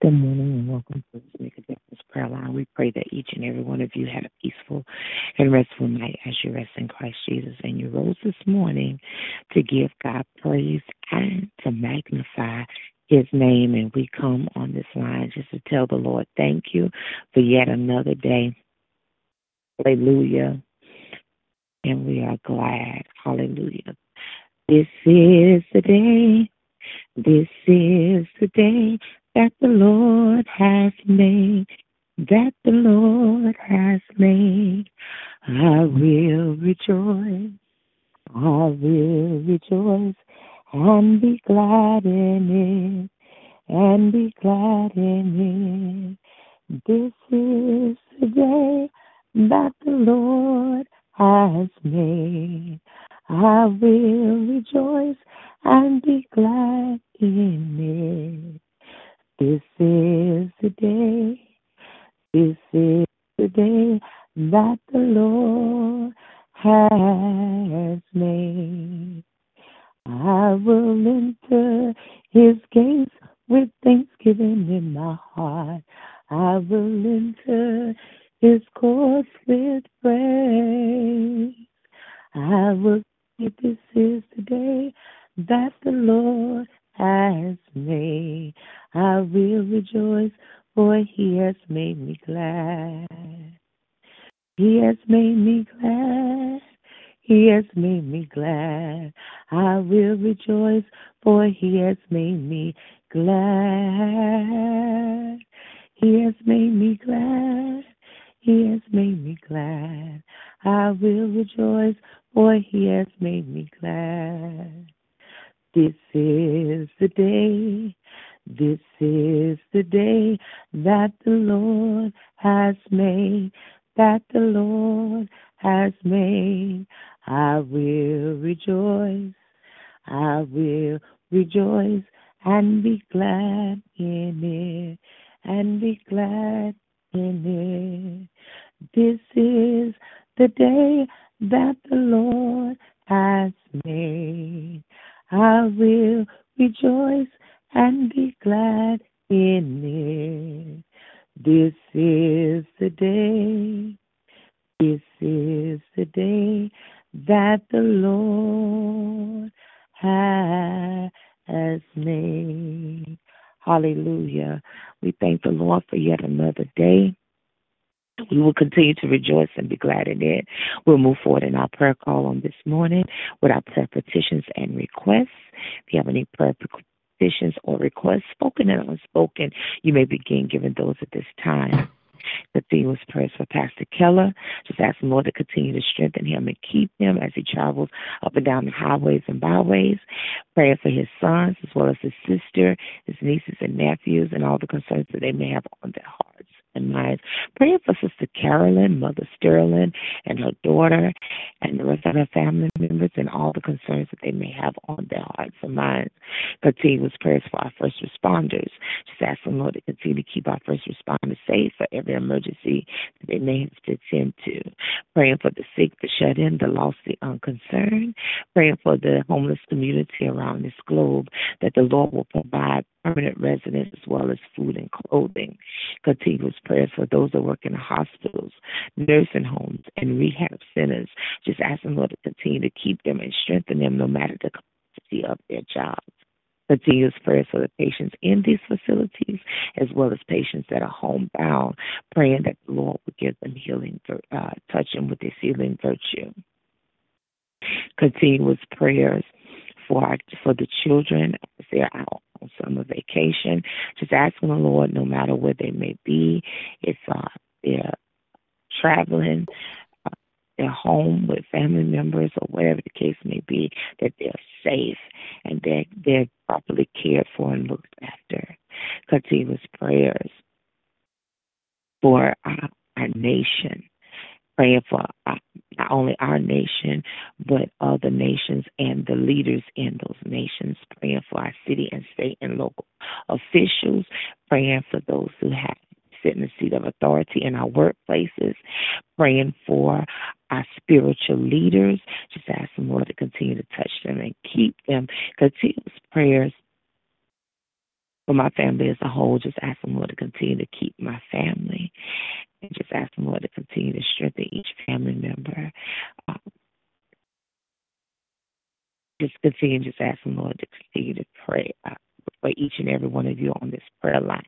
Good morning and welcome to the Make a Difference Prayer Line. We pray that each and every one of you had a peaceful and restful night as you rest in Christ Jesus. And you rose this morning to give God praise and to magnify his name. And we come on this line just to tell the Lord thank you for yet another day. Hallelujah. And we are glad. Hallelujah. This is the day. This is the day that the Lord has made, that the Lord has made. I will rejoice, I will rejoice and be glad in it, and be glad in it. This is the day that the Lord has made. I will rejoice and be glad in it. This is the day, this is the day that the Lord has made. I will enter his gates with thanksgiving in my heart. I will enter his courts with praise. I will say this is the day that the Lord has made. I will rejoice, for he has made me glad. He has made me glad. He has made me glad. I will rejoice, for he has made me glad. He has made me glad. He has made me glad. I will rejoice, for he has made me glad. This is the day, this is the day that the Lord has made, that the Lord has made. I will rejoice, I will rejoice and be glad in it, and be glad in it. This is the day that the Lord has made. I will rejoice and be glad in it. This is the day, this is the day that the Lord has made. Hallelujah. We thank the Lord for yet another day. We will continue to rejoice and be glad in it. We'll move forward in our prayer call on this morning with our prayer petitions and requests. If you have any prayer petitions or requests, spoken and unspoken, you may begin giving those at this time. The theme was prayers for Pastor Keller. Just ask the Lord to continue to strengthen him and keep him as he travels up and down the highways and byways. Prayer for his sons as well as his sister, his nieces and nephews, and all the concerns that they may have on their hearts and minds. Praying for Sister Carolyn, Mother Sterling, and her daughter, and the rest of her family members, and all the concerns that they may have on their hearts and minds. Continuous prayers for our first responders. Just ask the Lord to continue to keep our first responders safe for every emergency that they may have to attend to. Praying for the sick, the shut in, the lost, the unconcerned. Praying for the homeless community around this globe that the Lord will provide permanent residence as well as food and clothing. Continuous prayers for those that work in hospitals, nursing homes, and rehab centers. Just asking Lord to continue to keep them and strengthen them no matter the capacity of their jobs. Continuous prayers for the patients in these facilities as well as patients that are homebound, praying that the Lord would give them healing, uh, touch them with His healing virtue. Continuous prayers for our, for the children as they're out on summer vacation. Just asking the Lord, no matter where they may be, if uh, they're traveling, uh, their home with family members or whatever the case may be, that they're safe and that they're properly cared for and looked after. Continuous prayers for our, our nation, praying for uh, not only our nation, but other nations and the leaders in those nations, praying for our city and state and local officials, praying for those who have sit in the seat of authority in our workplaces, praying for our spiritual leaders. Just ask the Lord to continue to touch them and keep them. Continuous prayers for my family as a whole. Just ask the Lord to continue to keep my family. And just ask the Lord to continue to strengthen each family member. Um, just continue, just ask the Lord to continue to pray uh, for each and every one of you on this prayer line.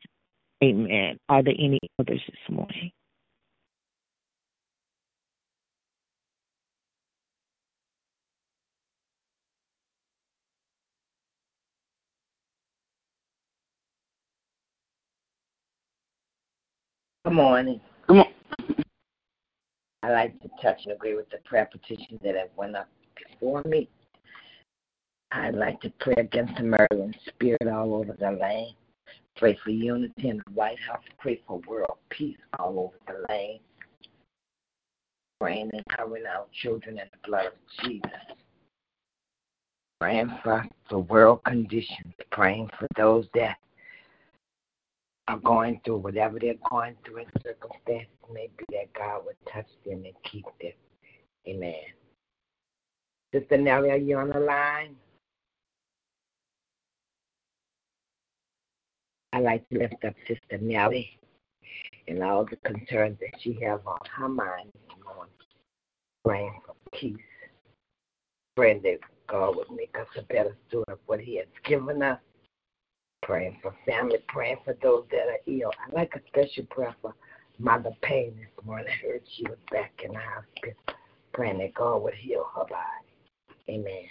Amen. Are there any others this morning? Good morning. Good morning. I'd like to touch and agree with the prayer petition that have went up before me. I'd like to pray against the murdering spirit all over the land. Pray for unity in the White House. Pray for world peace all over the land. Praying and covering our children in the blood of Jesus. Praying for the world conditions. Praying for those that are going through whatever they're going through in circumstances. Maybe that God would touch them and keep them. Amen. Sister Nellie, are you on the line? I'd like to lift up Sister Nellie and all the concerns that she has on her mind this morning. Praying for peace. Praying that God would make us a better steward of what He has given us. Praying for family, praying for those that are ill. I'd like a special prayer for Mother Payne this morning. I heard she was back in the hospital. Praying that God would heal her body. Amen.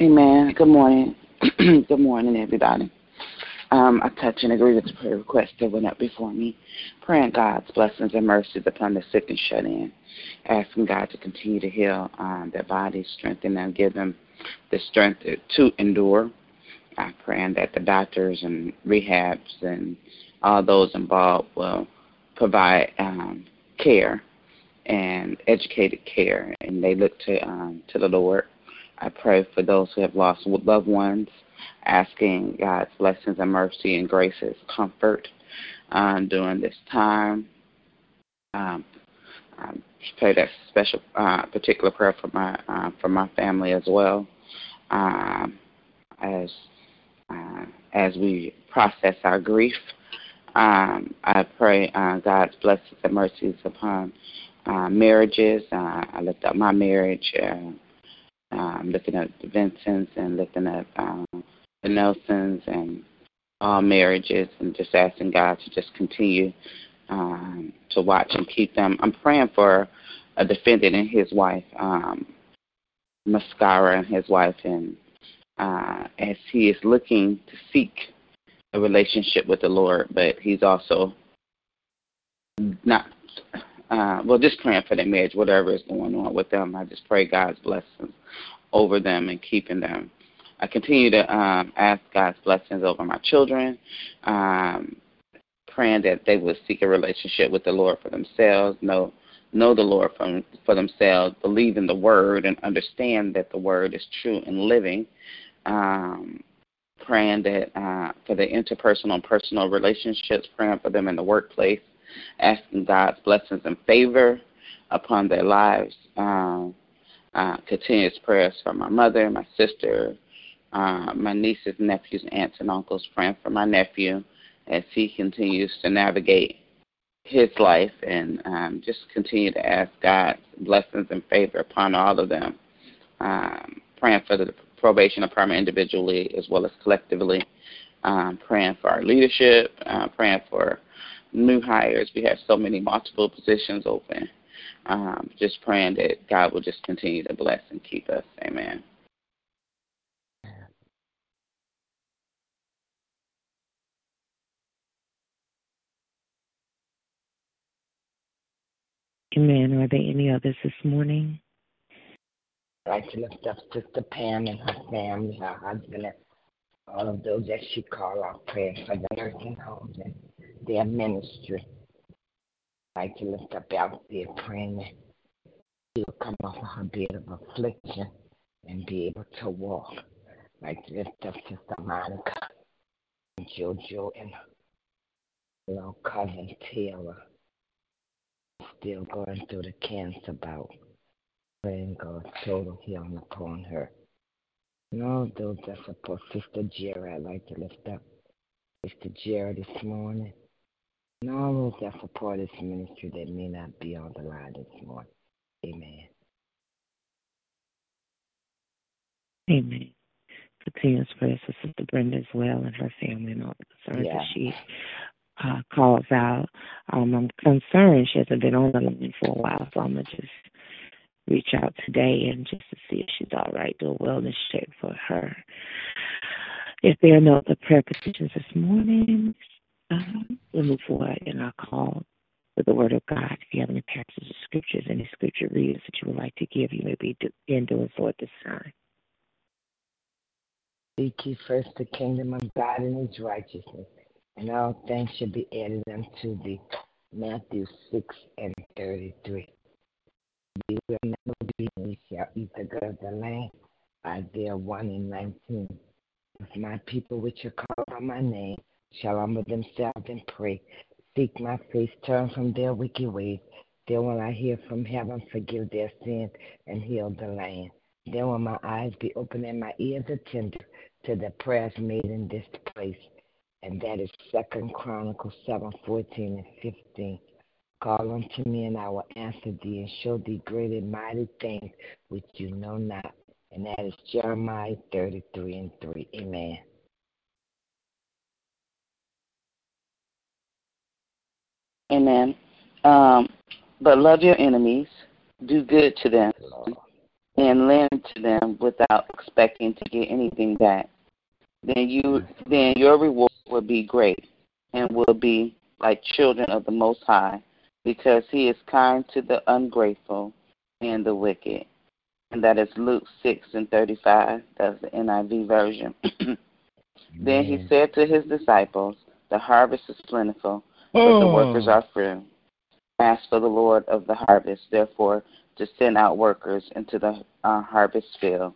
Amen. Good morning. Good morning, everybody. Um, I touch and agree with the prayer request that went up before me, praying God's blessings and mercies upon the sick and shut in, asking God to continue to heal um, their bodies, strengthen them, give them the strength to endure. I'm praying that the doctors and rehabs and all those involved will provide um, care and educated care, and they look to um, to the Lord. I pray for those who have lost loved ones, asking God's blessings and mercy and graces, comfort uh, during this time. Um, I pray that special, uh, particular prayer for my uh, for my family as well, um, as uh, as we process our grief. Um, I pray uh, God's blessings and mercies upon uh, marriages. Uh, I lift up my marriage um, looking at the Vincents and looking at um, the Nelsons and all marriages and just asking God to just continue um, to watch and keep them. I'm praying for a defendant and his wife, um, Mascara and his wife, and uh, as he is looking to seek a relationship with the Lord, but he's also not uh, well, just praying for their marriage, whatever is going on with them. I just pray God's blessings over them and keeping them. I continue to um, ask God's blessings over my children, um, praying that they will seek a relationship with the Lord for themselves, know know the Lord for themselves, believe in the Word, and understand that the Word is true and living. Um, praying that uh, for the interpersonal and personal relationships, praying for them in the workplace, asking God's blessings and favor upon their lives. Um, uh, continuous prayers for my mother, my sister, uh, my nieces, nephews, aunts, and uncles, praying for my nephew as he continues to navigate his life and um, just continue to ask God's blessings and favor upon all of them. Um, praying for the probation department individually as well as collectively. Um, praying for our leadership, uh, praying for new hires. We have so many multiple positions open. Um, just praying that God will just continue to bless and keep us. Amen. Amen. Are there any others this morning? I like to lift up Sister Pam and her family, her husband, and all of those that she called out prayers for the nursing homes and their ministry. I'd like to lift up Althea praying that she will come off of bed of affliction and be able to walk. I'd like to lift up Sister Monica and JoJo and little cousin Taylor still going through the cancer bout. Praying God's total healing upon her. And all those that support Sister Jerry, I'd like to lift up Sister Jerry this morning. And all those that support this ministry that may not be on the line this morning. Amen. Amen. Continuous prayers for Sister Brenda as well and her family and all the concerns Yeah. that she uh, calls out. Um, I'm concerned she hasn't been on the line for a while, so I'm going to just reach out today and just to see if she's all right, do a wellness check for her. If there are no other prayer petitions this morning, we'll move forward in our call with the Word of God. If you have any passages of scriptures, any scripture readings that you would like to give, you may be in doing so at this time. Seek ye first the kingdom of God and his righteousness, and all things shall be added unto thee. Matthew 6 and 33. You will never be, ye shall eat the good of the land. Isaiah 1 and 19. If my people which are called by my name shall humble themselves and pray, seek my face, turn from their wicked ways, then will I hear from heaven, forgive their sins, and heal the land. Then will my eyes be open and my ears attentive to the prayers made in this place. And that is Second Chronicles seven fourteen and fifteen. Call unto me and I will answer thee and show thee great and mighty things which you know not. And that is Jeremiah thirty three and three. Amen. Amen. Um, but love your enemies, do good to them, and lend to them without expecting to get anything back. Then you, then your reward will be great, and will be like children of the Most High, because He is kind to the ungrateful and the wicked. And that is Luke six and thirty-five. That's the NIV version. Then he said to his disciples, The harvest is plentiful, but the workers are few. Ask for the Lord of the harvest, therefore, to send out workers into the uh, harvest field.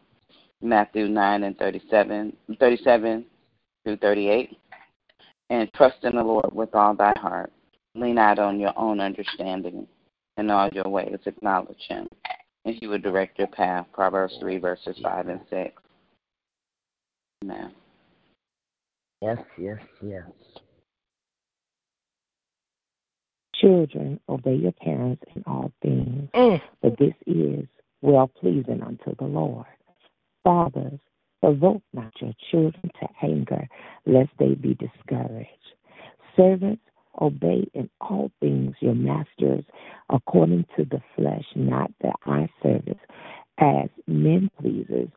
Matthew 9 and 37, 37 through 38. And trust in the Lord with all thy heart. Lean not on your own understanding. In all your ways acknowledge him, and he will direct your path. Proverbs 3, verses 5 and 6. Amen. Yes, yes, yes. Children, obey your parents in all things, Mm. for this is well pleasing unto the Lord. Fathers, provoke not your children to anger, lest they be discouraged. Servants, obey in all things your masters according to the flesh, not the eye service, as men pleasers,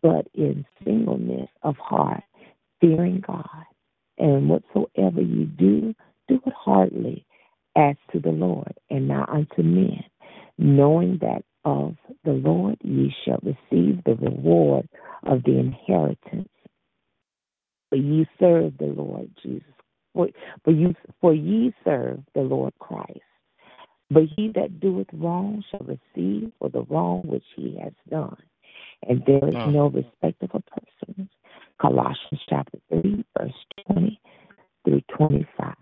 but in singleness of heart, fearing God. And whatsoever you do, do it heartily as to the Lord and not unto men, knowing that of the Lord ye shall receive the reward of the inheritance. For ye serve the Lord Jesus. For, for you for ye serve the Lord Christ. But he that doeth wrong shall receive for the wrong which he has done. And there is no respect of a persons. Colossians chapter 3, verse 20 through 25.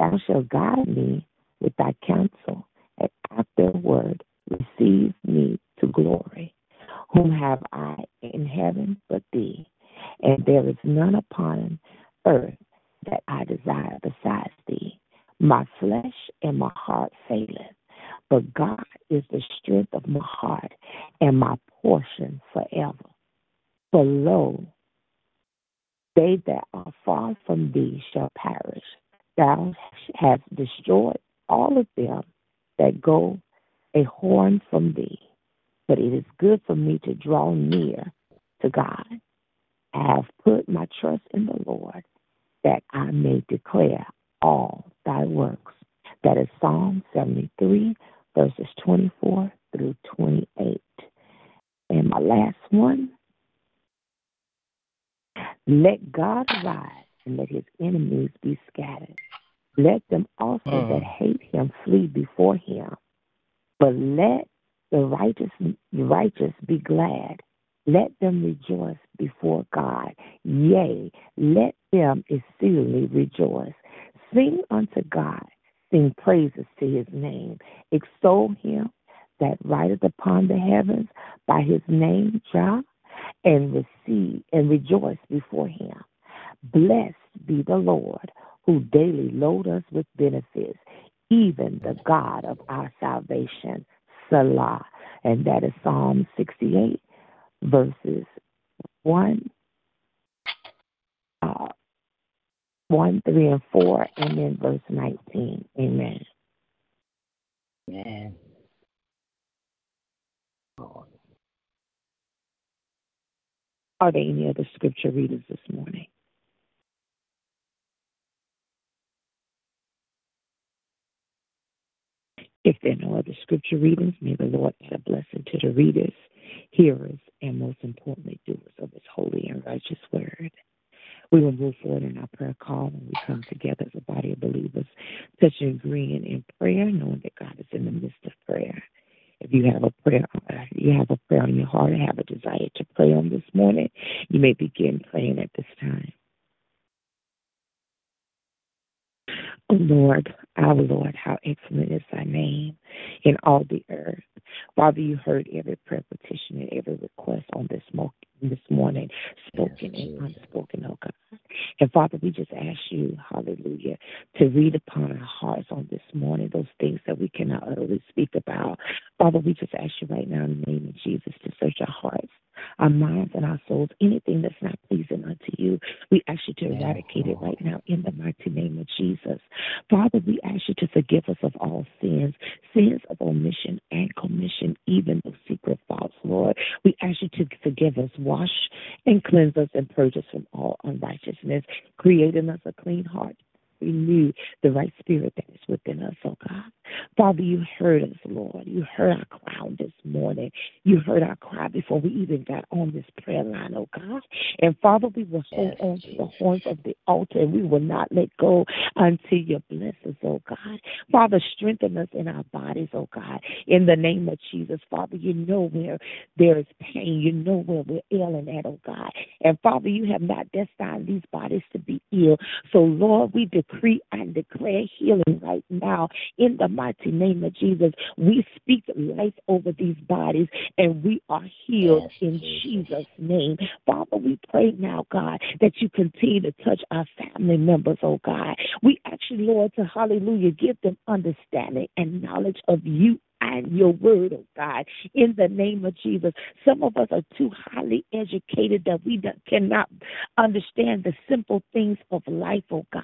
Thou shalt guide me with thy counsel, and afterward receive me to glory. Whom have I in heaven but thee? And there is none upon earth that I desire besides thee. My flesh and my heart faileth, but God is the strength of my heart and my portion forever. For lo, they that are far from thee shall perish. Thou hast destroyed all of them that go a horn from thee. But it is good for me to draw near to God. I have put my trust in the Lord that I may declare all thy works. That is Psalm 73, verses 24 through 28. And my last one let God arise and let his enemies be scattered. Let them also Mm. that hate him flee before him. But let the righteous, righteous be glad. Let them rejoice before God. Yea, let them exceedingly rejoice. Sing unto God. Sing praises to his name. Extol him that rideth upon the heavens by his name, Jah, and receive and rejoice before him. Blessed be the Lord who daily load us with benefits, even the God of our salvation. Selah. And that is Psalm 68, verses 1, uh, 1, 3, and 4, and then verse 19. Amen. Man. Are there any other scripture readers this morning? If there are no other scripture readings, may the Lord add a blessing to the readers, hearers, and most importantly, doers of his holy and righteous word. We will move forward in our prayer call when we come together as a body of believers, touching and agreeing in prayer, knowing that God is in the midst of prayer. If you have a prayer, uh, you have a prayer on your heart, have a desire to pray on this morning, you may begin praying at this time. O Lord, our Lord, how excellent is thy name in all the earth. Father, you heard every prayer petition and every request on this, this morning, spoken Yes, and unspoken, oh God. And Father, we just ask you, hallelujah, to read upon our hearts on this morning those things that we cannot utterly speak about. Father, we just ask you right now in the name of Jesus to search our hearts, our minds, and our souls. Anything that's not pleasing unto you, we ask you to eradicate it right now in the mighty name of Jesus. Father, we ask you to forgive us of all sins, sins of omission and commission, even the secret faults, Lord. We ask you to forgive us, wash and cleanse us, and purge us from all unrighteousness, creating us a clean heart. Renew the right spirit that is within us, oh God. Father, you heard us, Lord. You heard our cry this morning. You heard our cry before we even got on this prayer line, oh God. And Father, we will hold Yes, on to the horns of the altar and we will not let go until you bless us, oh God. Father, strengthen us in our bodies, oh God. In the name of Jesus, Father, you know where there is pain. You know where we're ailing at, oh God. And Father, you have not destined these bodies to be ill. So, Lord, we decree and declare healing right now in the mighty name of Jesus. We speak life over these bodies and we are healed Yes, in Jesus. Jesus' name. Father, we pray now, God, that you continue to touch our family members, oh God. We ask you, Lord, to hallelujah, give them understanding and knowledge of you and your word, oh God, in the name of Jesus. Some of us are too highly educated that we cannot understand the simple things of life, oh God.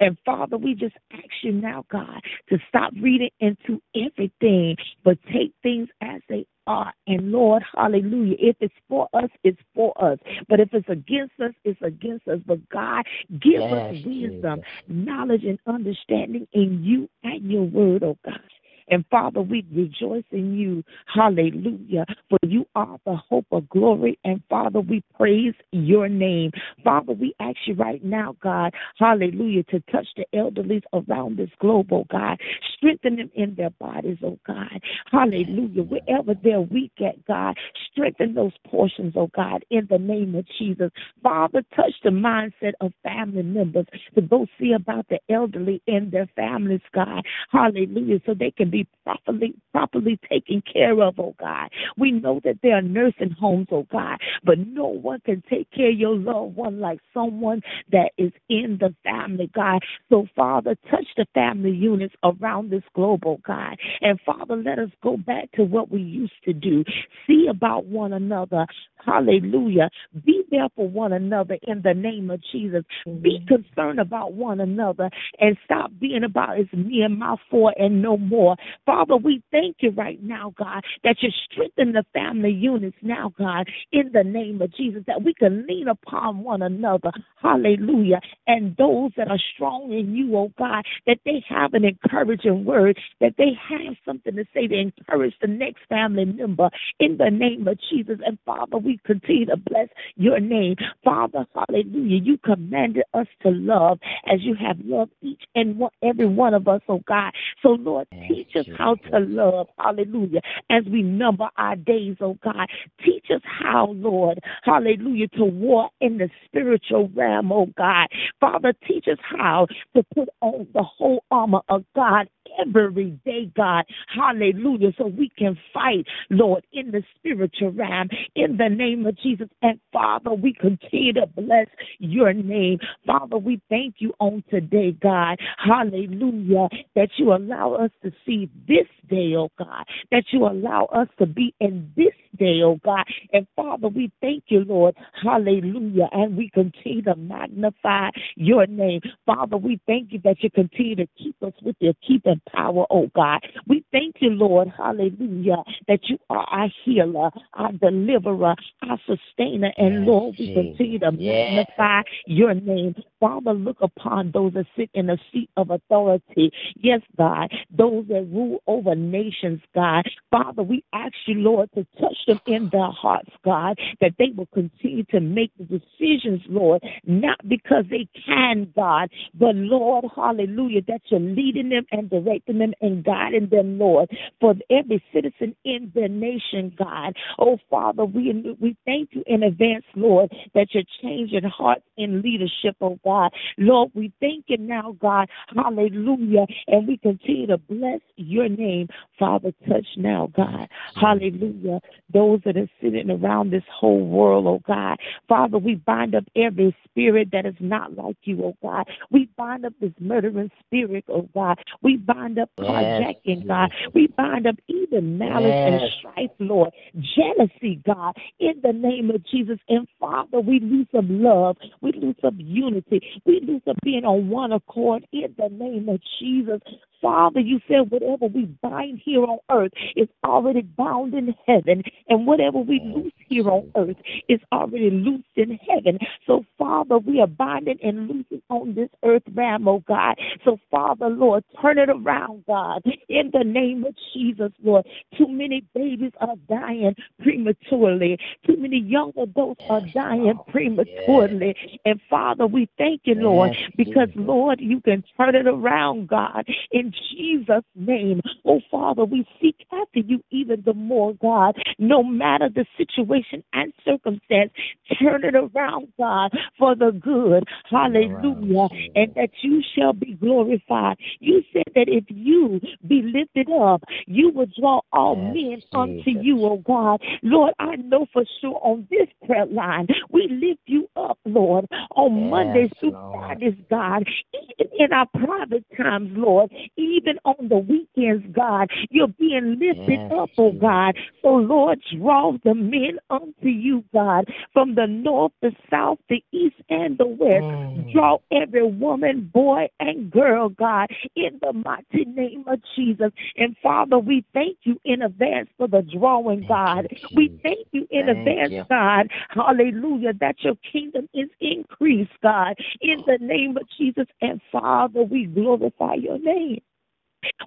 And Father, we just ask you now, God, to stop reading into everything, but take things as they are. And Lord, hallelujah. If it's for us, it's for us. But if it's against us, it's against us. But God, give us wisdom, Jesus. knowledge, and understanding in you and your word, oh God. And Father, we rejoice in you. Hallelujah. For you are the hope of glory. And Father, we praise your name. Father, we ask you right now, God, hallelujah, to touch the elderly around this globe, oh God. Strengthen them in their bodies, oh God. Hallelujah. Wherever they're weak at, God, strengthen those portions, oh God, in the name of Jesus. Father, touch the mindset of family members to go see about the elderly and their families, God. Hallelujah. So they can be properly properly taken care of, oh God. We know that there are nursing homes, oh God, but no one can take care of your loved one like someone that is in the family, God. So, Father, touch the family units around this globe, oh God. And Father, let us go back to what we used to do. See about one another. Hallelujah. Be there for one another in the name of Jesus. Be concerned about one another and stop being about it's me and my four and no more. Father, we thank you right now, God, that you strengthen the family units now, God, in the name of Jesus, that we can lean upon one another. Hallelujah. And those that are strong in you, oh God, that they have an encouraging word, that they have something to say to encourage the next family member in the name of Jesus. And Father, we continue to bless your name. Father, hallelujah. You commanded us to love as you have loved each and one, every one of us, oh God. So, Lord, teach us how to love, hallelujah, as we number our days, oh God. Teach us how, Lord, hallelujah, to war in the spiritual realm, oh God. Father, teach us how to put on the whole armor of God every day, God. Hallelujah. So we can fight, Lord, in the spiritual realm in the name of Jesus. And Father, we continue to bless your name. Father, we thank you on today, God. Hallelujah. That you allow us to see this day, oh God. That you allow us to be in this day, oh God. And Father, we thank you, Lord. Hallelujah. And we continue to magnify your name. Father, we thank you that you continue to keep us with your keeping power, oh God. We thank you, Lord. Hallelujah. That you are our healer, our deliverer, our sustainer. And Yes, Lord, we continue to Yes. magnify your name. Father, look upon those that sit in the seat of authority. Yes, God. Those that rule over nations, God. Father, we ask you, Lord, to touch them in their hearts, God, that they will continue to make the decisions, Lord, not because they can, God, but Lord, hallelujah, that you're leading them and directing them and guiding them, Lord, for every citizen in the nation, God. Oh, Father, we we thank you in advance, Lord, that you're changing hearts in leadership, oh God. Lord, we thank you now, God. Hallelujah. And we continue to bless your name. Father, touch now, God. Hallelujah. Those that are sitting around this whole world, oh God. Father, we bind up every spirit that is not like you, oh God. We bind up this murdering spirit, oh God. We bind up Yes, God. We bind up even malice and strife, Lord. Jealousy, God, in the name of Jesus. And Father, we lose of love. We lose of unity. We lose of being on one accord in the name of Jesus. Father, you said whatever we bind here on earth is already bound in heaven, and whatever we loose here on earth is already loosed in heaven. So, Father, we are binding and loosing on this earth realm, oh God. So, Father, Lord, turn it around, God, in the name of Jesus, Lord. Too many babies are dying prematurely. Too many young adults are dying prematurely. And Father, we thank you, Lord, because Lord, you can turn it around, God, in Jesus' name. Oh Father, we seek after you even the more, God, no matter the situation and circumstance. Turn it around, God, for the good. Hallelujah. And that you shall be glorified. You said that if you be lifted up, you will draw all Yes, men unto Jesus. you, oh God. Lord, I know for sure on this prayer line, we lift you up, Lord, on Yes, Mondays through Lord. Fridays, God, even in our private times, Lord, even on the weekends, God, you're being lifted Yes, up, oh God. So, Lord, draw the men unto you, God, from the north, the south, the east, and the west. Mm. Draw every woman, boy, and girl, God, in the mighty name of Jesus. And Father, we thank you in advance for the drawing, Thank God. you, We thank you in Thank advance, you. God. Hallelujah, that your kingdom is increased, God, in the name of Jesus. And Father, we glorify your name.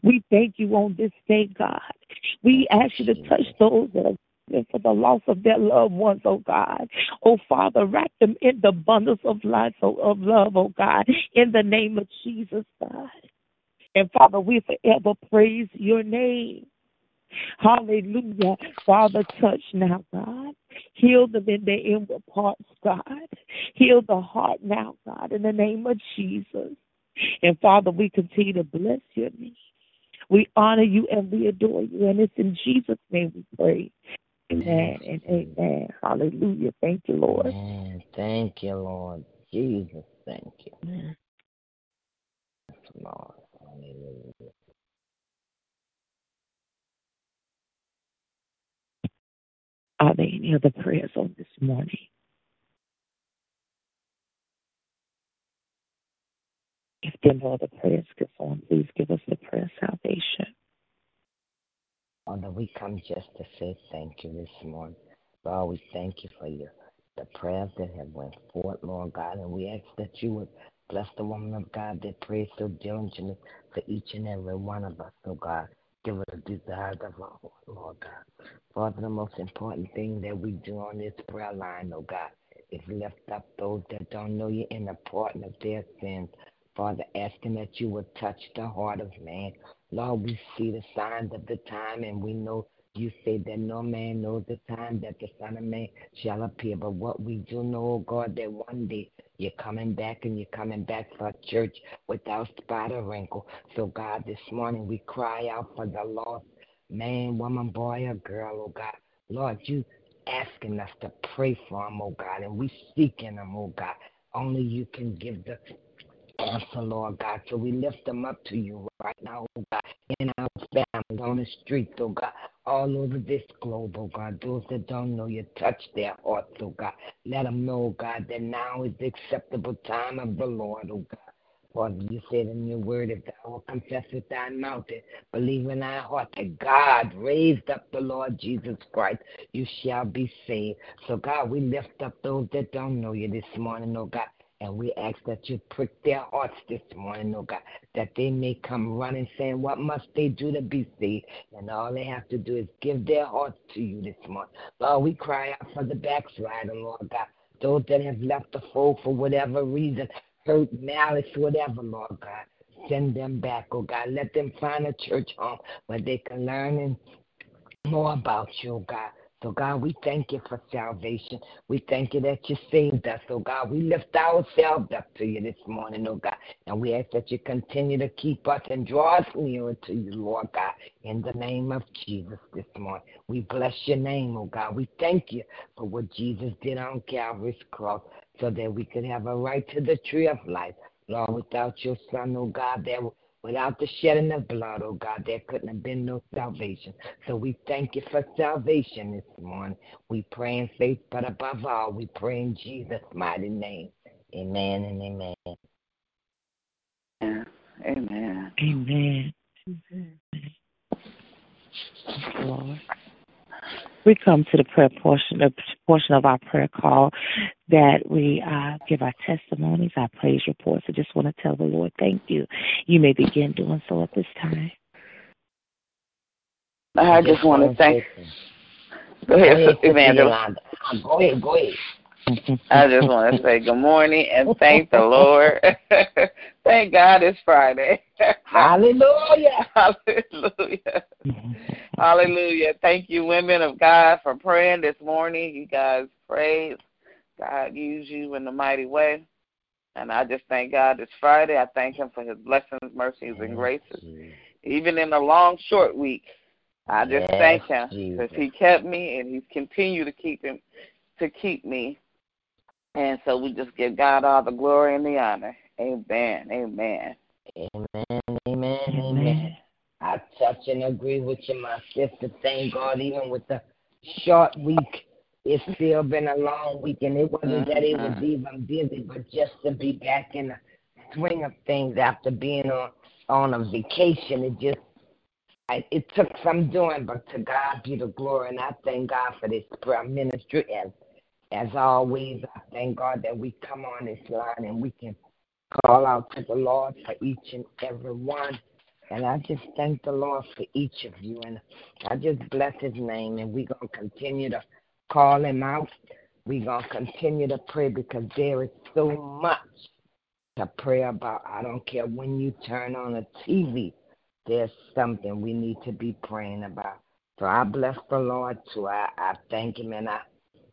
We thank you on this day, God. We ask you to touch those that are for the loss of their loved ones, oh God. Oh Father, wrap them in the bundles of life, oh, of love, oh God, in the name of Jesus, God. And Father, we forever praise your name. Hallelujah. Father, touch now, God. Heal them in their inward parts, God. Heal the heart now, God, in the name of Jesus. And Father, we continue to bless your name. We honor you and we adore you. And it's in Jesus' name we pray. Amen and amen. Hallelujah. Thank you, Lord. Amen. Thank you, Lord. Jesus, thank you. Yes, Lord. Hallelujah. Are there any other prayers on this morning? If there are no other prayers, on, please give us the prayer of salvation. Father, we come just to say thank you this morning. Lord, we thank you for your the prayers that have went forth, Lord God, and we ask that you would bless the woman of God that prays so diligently for each and every one of us, oh God. Give us the desires of our heart, Lord God. Father, the most important thing that we do on this prayer line, oh God, is lift up those that don't know you in the pardon of their sins. Father, asking that you would touch the heart of man. Lord, we see the signs of the time and we know you say that no man knows the time that the Son of Man shall appear. But what we do know, God, that one day you're coming back and you're coming back for a church without spot or wrinkle. So, God, this morning we cry out for the lost man, woman, boy, or girl, oh God. Lord, you asking us to pray for them, oh God, and we seeking them, oh God. Only you can give the answer, Lord God. So we lift them up to you right now, oh God, in our families, on the streets, oh God, all over this globe, oh God. Those that don't know you, touch their hearts, oh God. Let them know, oh God, that now is the acceptable time of the Lord, oh God. For you said in your word, if thou confess with thy mouth and believe in thy heart that God raised up the Lord Jesus Christ, you shall be saved. So, God, we lift up those that don't know you this morning, oh God. And we ask that you prick their hearts this morning, oh God, that they may come running saying, What must they do to be saved? And all they have to do is give their hearts to you this morning. Lord, we cry out for the backslider, Lord God. Those that have left the fold for whatever reason, hurt, malice, whatever, Lord God. Send them back, oh God. Let them find a church home where they can learn and more about you, oh God. So, God, we thank you for salvation. We thank you that you saved us. So, God, we lift ourselves up to you this morning, oh God. And we ask that you continue to keep us and draw us nearer to you, Lord God, in the name of Jesus this morning. We bless your name, oh God. We thank you for what Jesus did on Calvary's cross so that we could have a right to the tree of life. Lord, without your son, oh God, there Without the shedding of blood, oh God, there couldn't have been no salvation. So we thank you for salvation this morning. We pray in faith, but above all, we pray in Jesus' mighty name. Amen and amen. Amen. Amen. Amen. Lord. We come to the prayer portion, the portion of our prayer call that we uh, give our testimonies, our praise reports. I just want to tell the Lord, thank you. You may begin doing so at this time. I just want to thank. Go ahead, Evangelist. Go ahead, go ahead. I just want to say good morning and thank the Lord. thank God it's Friday. Hallelujah. Hallelujah. Hallelujah. Thank you, women of God, for praying this morning. You guys prayed. God used you in a mighty way. And I just thank God this Friday. I thank Him for His blessings, mercies, and graces. Even in a long, short week, I just Yes, thank Him because He kept me and He's continued to keep Him to keep me. And so we just give God all the glory and the honor. Amen. Amen. Amen, amen, amen. I touch and agree with you, my sister. Thank God, even with the short week, it's still been a long week, and it wasn't that it was mm-hmm. even busy, but just to be back in the swing of things after being on on a vacation, it just I, it took some doing, but to God be the glory, and I thank God for this prayer ministry. As as always, I thank God that we come on this line and we can call out to the Lord for each and every one. And I just thank the Lord for each of you. And I just bless his name. And we're going to continue to call him out. We're going to continue to pray because there is so much to pray about. I don't care when you turn on a TV, there's something we need to be praying about. So I bless the Lord too. I, I thank him and I,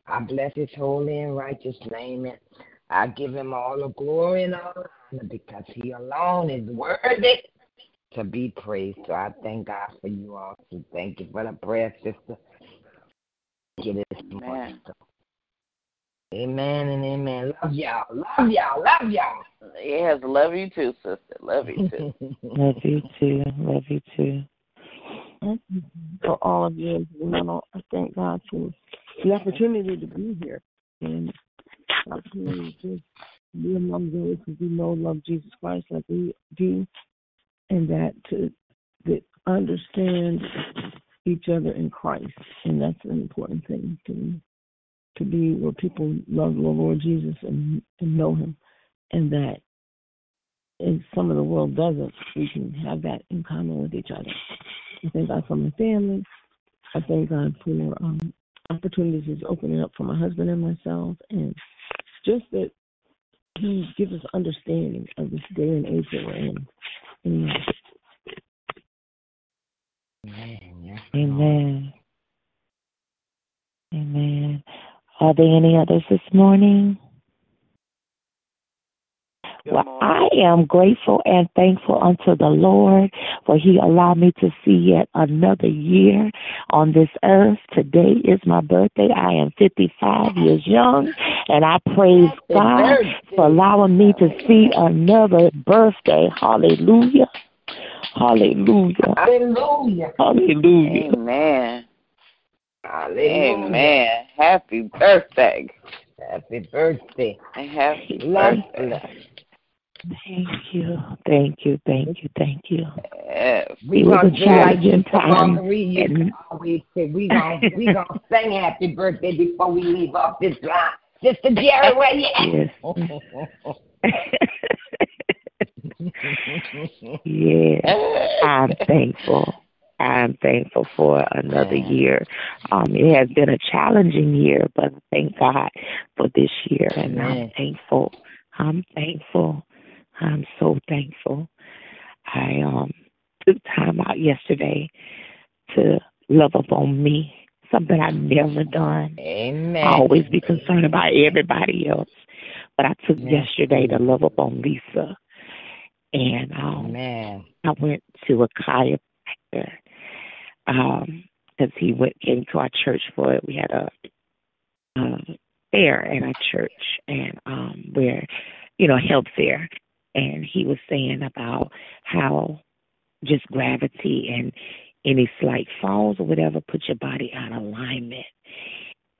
I bless his holy and righteous name. And I give him all the glory and all the honor because he alone is worthy to be praised. So I thank God for you all. So thank you for the prayer, sister. Get it Amen. Amen and amen. Love y'all. Love y'all. Love y'all. Yes, love you too, sister. Love you too. Love you too. Love you too. for all of you. You know, I thank God for the opportunity to be here and the opportunity to be among those who do know love Jesus Christ like we do, and that to that understand each other in Christ, and that's an important thing to to be where people love the Lord Jesus and, and know Him, and that if some of the world doesn't, we can have that in common with each other. I thank God for my family. I thank God for um, opportunities He's opening up for my husband and myself, and just that He gives us understanding of this day and age that we're in. Amen. Amen. Amen. Are there any others this morning? Well, I am grateful and thankful unto the Lord for He allowed me to see yet another year on this earth. Today is my birthday. I am 55 years young, and I praise God for allowing me to see another birthday. Hallelujah. Hallelujah. Hallelujah. Hallelujah. Amen. Hallelujah. Amen. Happy birthday. Happy birthday. Happy birthday. Thank you. Thank you. Thank you. Thank you. Yes. We It was gonna a challenging time, Marie used and- to always say. We gonna we gonna sing happy birthday before we leave off this line. Sister Jerry, where you at? Yes. yes. I'm thankful. I'm thankful for another year. Um, it has been a challenging year, but thank God for this year, and I'm thankful. I'm thankful. I'm so thankful. I um took time out yesterday to love up on me, something I've never done. Amen. I always be concerned about everybody else, but I took Yes, yesterday to love up on Lisa, and um, Amen. I went to a chiropractor um because he went came to our church for it. We had a um fair at our church and um where you know health fair and he was saying about how just gravity and any slight falls or whatever put your body out of alignment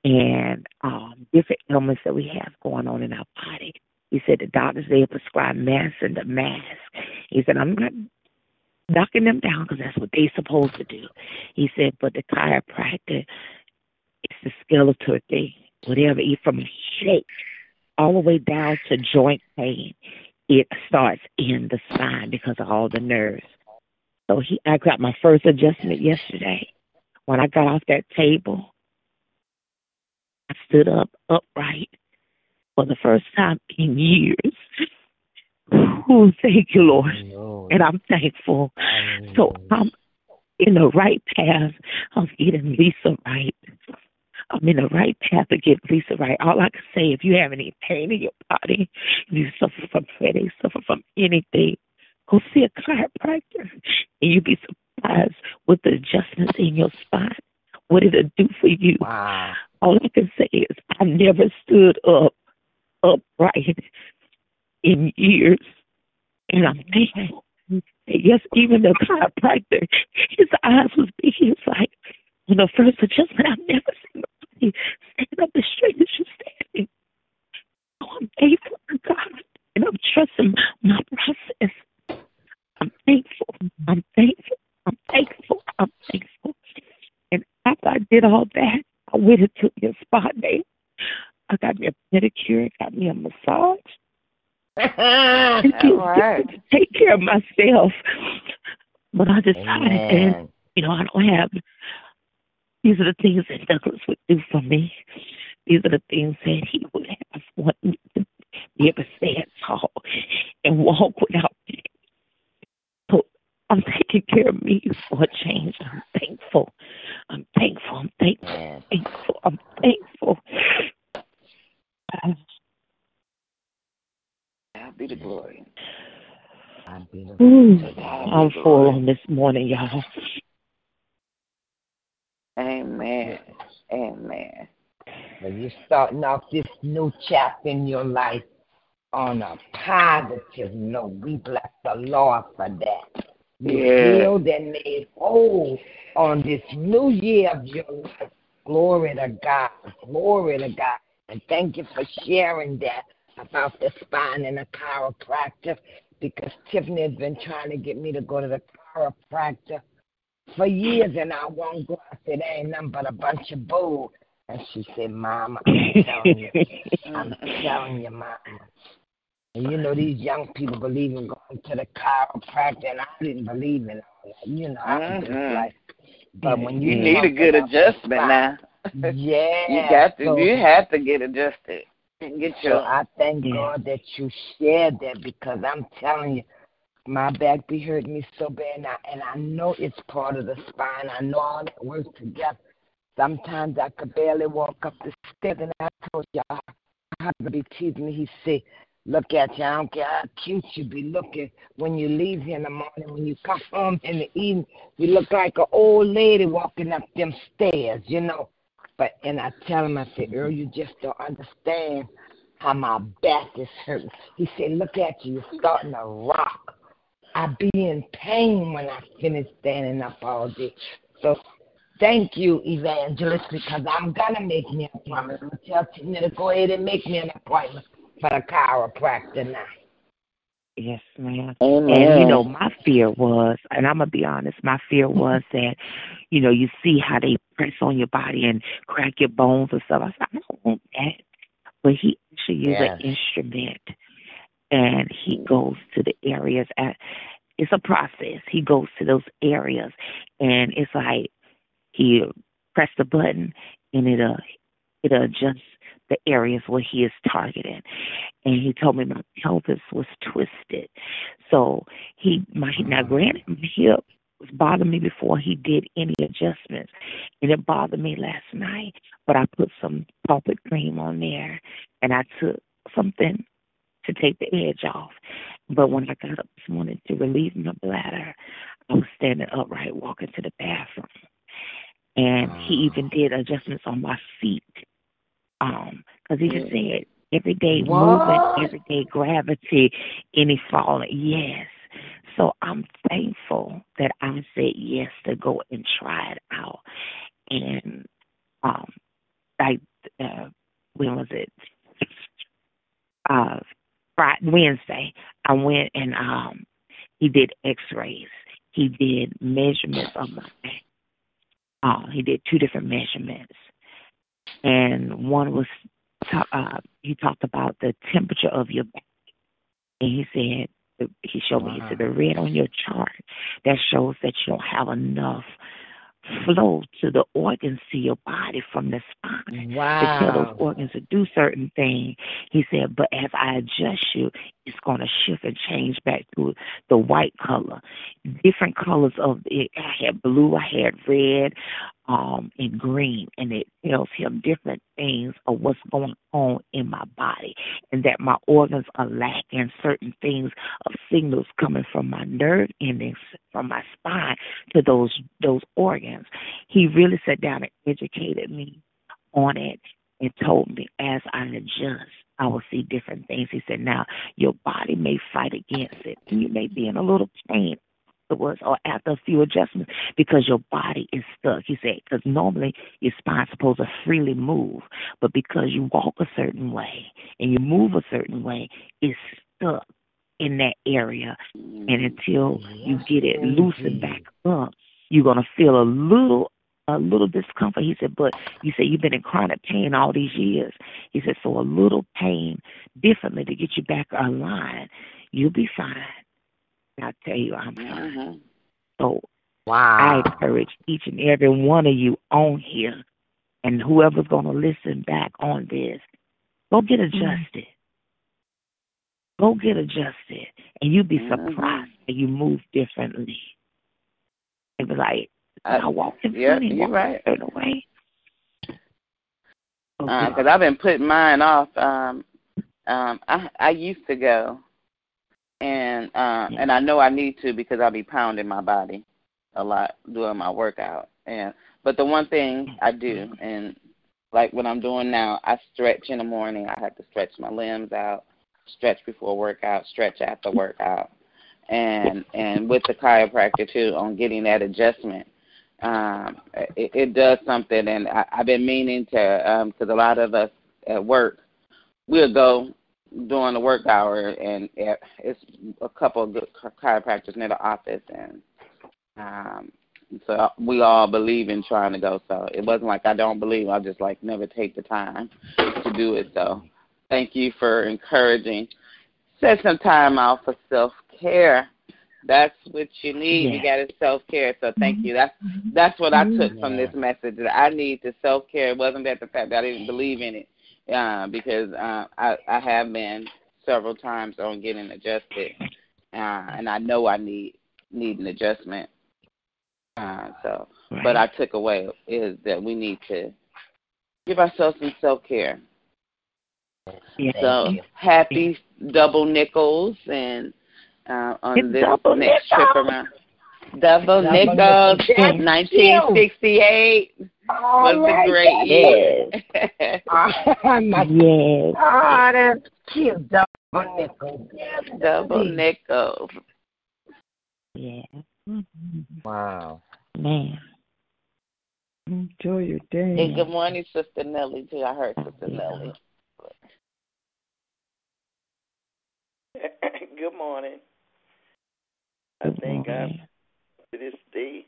and um different ailments that we have going on in our body. He said the doctors they prescribe masks and the mask. He said I'm not knocking them down because that's what they supposed to do. He said, but the chiropractor, it's the skeletal thing. Whatever, from shake all the way down to joint pain. It starts in the spine because of all the nerves. So he, I got my first adjustment yesterday. When I got off that table, I stood up upright for the first time in years. Oh, thank you, Lord. Lord. And I'm thankful. So I'm in the right path of getting Lisa right. I'm in the right path to get Lisa right. All I can say, if you have any pain in your body, if you suffer from headaches, suffer from anything, go see a chiropractor, and you'll be surprised with the adjustments in your spine. What it'll do for you. Wow. All I can say is I never stood up upright in years, and I'm thankful. And yes, even the chiropractor, his eyes was big. He was like, on the first adjustment, I've never seen nobody stand up as straight as you're standing. So I'm thankful to God, and I'm trusting my process. I'm thankful. I'm thankful. I'm thankful. I'm thankful. And after I did all that, I went and took me a spa day. I got me a pedicure, got me a massage. and just All right. to take care of myself. But I decided, and Amen. you know, I don't have. These are the things that Douglas would do for me. These are the things that he would have want me to be able to stand tall and walk without pain. So I'm taking care of me for a change. I'm thankful. I'm thankful. I'm thankful. Amen. thankful. I'm thankful. God be the glory. God be the Ooh, To God be I'm full on this morning, y'all. Amen. Amen. Well, you're starting off this new chapter in your life on a positive note. We bless the Lord for that. Be Yeah. healed and made whole on this new year of your life. Glory to God. Glory to God. And thank you for sharing that about the spine and the chiropractor because Tiffany has been trying to get me to go to the chiropractor for years, and I won't go. I said, ain't nothing but a bunch of bull. And she said, Mama, I'm telling you, I'm telling you, Mama. And you know, these young people believe in going to the chiropractor, and I didn't believe in all that. You know, I was just Mhm. like, but when you, You need a good adjustment now. yeah, You got to. so- You have to get adjusted. Get So your. I thank God that you shared that because I'm telling you, my back be hurting me so bad now, and I know it's part of the spine. I know all that works together. Sometimes I could barely walk up the stairs, and I told y'all, my husband be teasing me. He say, "Look at you. I don't care how cute you be looking when you leave here in the morning. When you come home in the evening, you look like an old lady walking up them stairs, you know." But and I tell him, I said, Earl, you just don't understand how my back is hurting. He said, Look at you, you're starting to rock. I be in pain when I finish standing up all day. So thank you, Evangelist, because I'm gonna make me an appointment. I'm gonna tell Tina to go ahead and make me an appointment for the chiropractor now. Yes, ma'am. Amen. And you know, my fear was, and I'm gonna be honest, my fear was that, you know, you see how they press on your body and crack your bones and stuff. I said, I don't want that. But he actually used Yes. an instrument, and he goes to the areas. At, it's a process. He goes to those areas, and it's like he press the button, and it'll uh, it'll adjust the areas where he is targeting. And he told me my pelvis was twisted. So he my now mm-hmm. granted my hip was bothering me before he did any adjustments. And it bothered me last night. But I put some pulpit cream on there and I took something to take the edge off. But when I got up this morning to relieve my bladder, I was standing upright walking to the bathroom. And he even did adjustments on my feet. Um, 'cause he just said everyday What? movement, everyday gravity, any falling. Yes. So I'm thankful that I said yes to go and try it out. And um like uh when was it? Uh Friday Wednesday I went and um he did x rays. He did measurements of my back. Uh, he did two different measurements. And one was ta- uh he talked about the temperature of your back. And he said he showed me he said the red on your chart that shows that you don't have enough flow to the organs to your body from the spine to tell those organs to do certain things. He said, but as I adjust you, it's going to shift and change back to the white color. Different colors of it. I had blue, I had red, um, and green, and it tells him different things of what's going on in my body, and that my organs are lacking certain things of signals coming from my nerve endings, from my spine to those those organs. He really sat down and educated me on it and told me as I adjust, I will see different things. He said, Now your body may fight against it and you may be in a little pain afterwards or after a few adjustments because your body is stuck. He said, because normally your spine's supposed to freely move, but because you walk a certain way and you move a certain way, it's stuck in that area. And until you get it loosened back up, you're gonna feel a little a little discomfort. He said, but you said you've been in chronic pain all these years. He said, so a little pain differently to get you back aligned, you'll be fine. I tell you, I'm fine. Mhm. So I encourage each and every one of you on here and whoever's going to listen back on this, go get adjusted. Go get adjusted, and you'll be Mhm. surprised that you move differently. And be like, I- I walk in yeah, funny, you're right. a certain way. because Uh, I've been putting mine off. Um, um, I I used to go, and uh, and I know I need to because I'll be pounding my body a lot doing my workout. And but the one thing I do, and like what I'm doing now, I stretch in the morning. I have to stretch my limbs out, stretch before workout, stretch after workout, and and with the chiropractor too on getting that adjustment um, it, it does something, and I, I've been meaning to, because a lot of us at work, we'll go during the work hour, and it, it's a couple of good chi- chiropractors near the office, and um, So we all believe in trying to go. So it wasn't like I don't believe. I just like never take the time to do it. So thank you for encouraging. Set some time out for self care. That's what you need. Yeah. You got to self care. So thank you. That's that's what I took from this message. That I need to self care. It wasn't that the fact that I didn't believe in it, uh, because uh, I I have been several times on getting adjusted, uh, and I know I need need an adjustment. Uh, so, right. but I took away is that we need to give ourselves some self care. Yeah, so happy double nickels and uh, on it's this next trip around. Double, double nickels, nickels. 1968 was right. the great year. Yes. yes. Oh, that's cute. Double nickels. Double nickels. Yeah. Wow. Man. Enjoy your day. Hey, good morning, Sister Nellie, too. I heard Sister Nellie. good morning. I thank God for this day.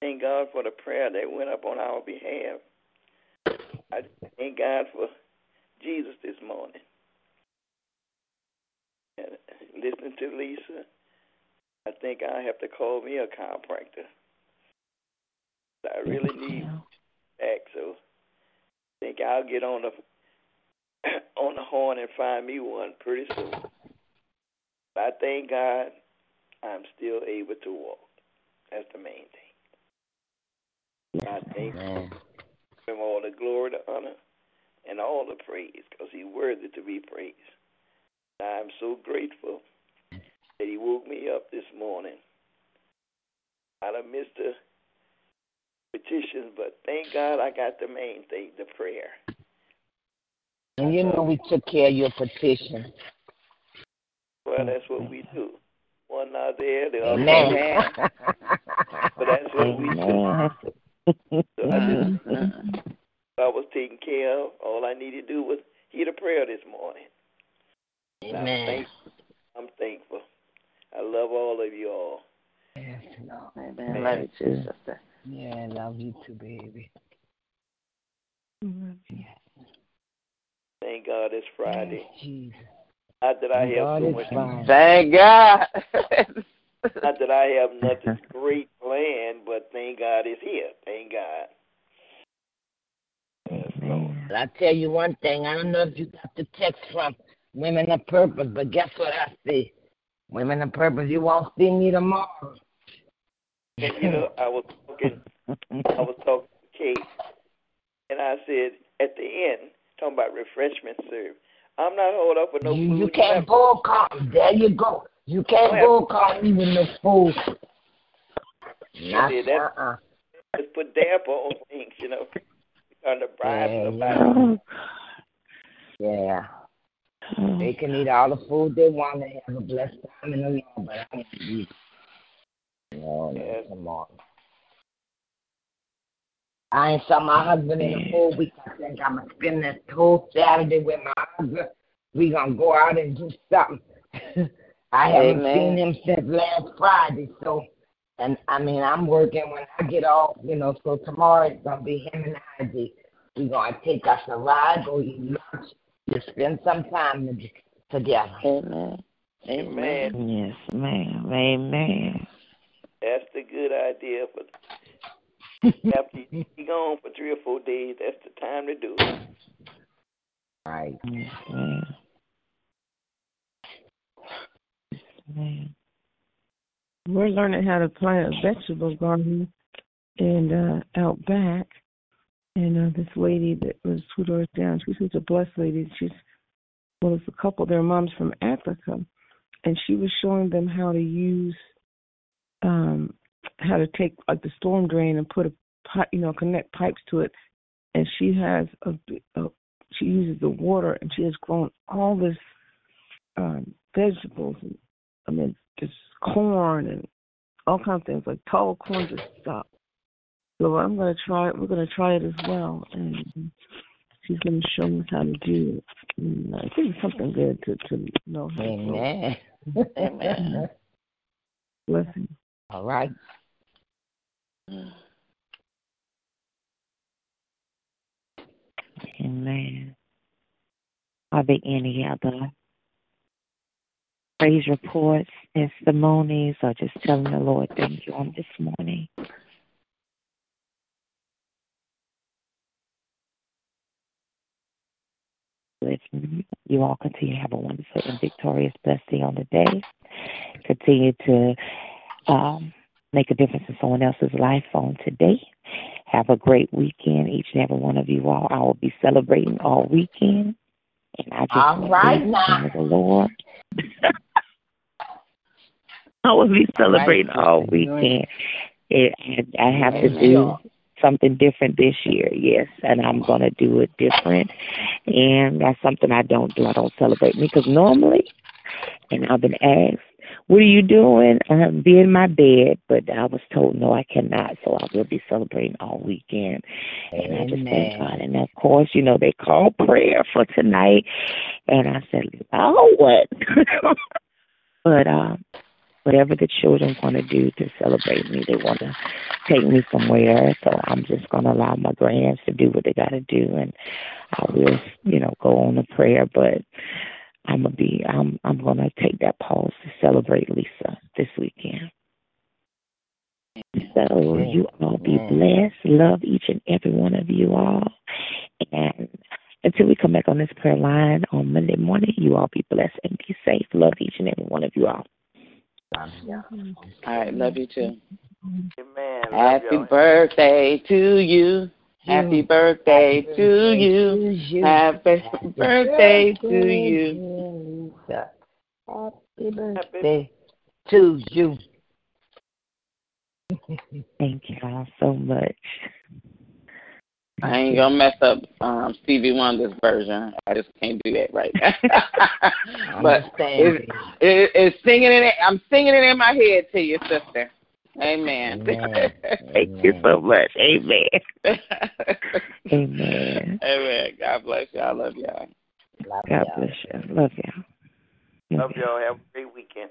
Thank God for the prayer that went up on our behalf. I thank God for Jesus this morning. And listening to Lisa, I think I have to call me a chiropractor. I really need back, so I think I'll get on the on the horn and find me one pretty soon. I thank God I'm still able to walk. That's the main thing. I thank Him all the glory, the honor, and all the praise because He's worthy to be praised. I'm so grateful that He woke me up this morning. I'd have missed the petitions, but thank God I got the main thing, the prayer. And you know we took care of your petition. Well, that's what we do. One not there, the other there. but that's what we do. So I, just, mm-hmm. I was taken care of. All I needed to do was hear the prayer this morning. Amen. I'm thankful. I'm thankful. I love all of you all. Yes, Lord. Amen. Love you too, sister. Yeah, I love you too, baby. Thank God it's Friday. Jesus. Not that I have so much. Fine. Thank God. Not that I have nothing great planned, but thank God it's here. Thank God. But I tell you one thing. I don't know if you got the text from Women of Purpose, but guess what I see? Women of Purpose, you won't see me tomorrow. And you know, I was talking, I was talking to Kate, and I said at the end, talking about refreshment served. I'm not holding up for no you, food. You can't bull call. There you go. You can't bull call me with no food. Not, yeah, that, uh-uh. Just put damper on things, you know. Trying to bribe yeah, somebody. Yeah. yeah. Mm. They can eat all the food they want and have a blessed time in the Lord, but I want to eat. No, no, come on. I ain't saw my husband in a full week. I think I'm gonna spend this whole Saturday with my husband. We gonna go out and do something. I haven't Amen. seen him since last Friday, so and I mean I'm working when I get off, you know. So tomorrow it's gonna be him and I. We gonna take us a ride, go eat lunch, just spend some time together. Amen. Amen. Yes, ma'am. Amen. That's the good idea for after you be gone for three or four days, that's the time to do it. Right. We're learning how to plant a vegetable garden and uh out back. And uh, this lady that was two doors down, she's such a blessed lady. She's well, it's a couple. Their moms from Africa, and she was showing them how to use um how to take like the storm drain and put a pipe, you know, connect pipes to it. And she has a, a she uses the water, and she has grown all this um, vegetables. And, I mean, just corn and all kinds of things like tall corn just stuff. So I'm gonna try it. We're gonna try it as well, and she's gonna show me how to do it. And I think it's something good to to know. Amen. Amen. Blessing. All right. Amen. Are there any other praise reports, testimonies, or just telling the Lord thank you on this morning? You all continue to have a wonderful and victorious, blessed day on the day. Continue to um, make a difference in someone else's life on today. Have a great weekend, each and every one of you all. I will be celebrating all weekend. And I just All right now. the Lord. I will be celebrating all weekend. It, I, I have to do something different this year, yes, and I'm going to do it different. And that's something I don't do. I don't celebrate me because normally, and I've been asked, what are you doing? Um, be in my bed, but I was told no, I cannot. So I will be celebrating all weekend, and I just thank God. And of course, you know they called prayer for tonight, and I said, oh, what? but um, whatever the children want to do to celebrate me, they want to take me somewhere. So I'm just going to allow my grands to do what they got to do, and I will, you know, go on a prayer, but. I'm gonna be I'm I'm gonna take that pause to celebrate Lisa this weekend. So you all be blessed. Love each and every one of you all. And until we come back on this prayer line on Monday morning, you all be blessed and be safe. Love each and every one of you all. All right, love you too. Amen. Happy birthday to you. Happy birthday to you. Happy birthday to you. Happy birthday to you. Thank you all so much. I ain't gonna mess up um, Stevie Wonder's version. I just can't do that right now. but it's, it, it's singing it. I'm singing it in my head to you, sister. Amen. Amen. Thank you so much. Amen. Amen. Amen. God bless you. I love y'all. Love God y'all. bless you. Love y'all. Love y'all. Have a great weekend.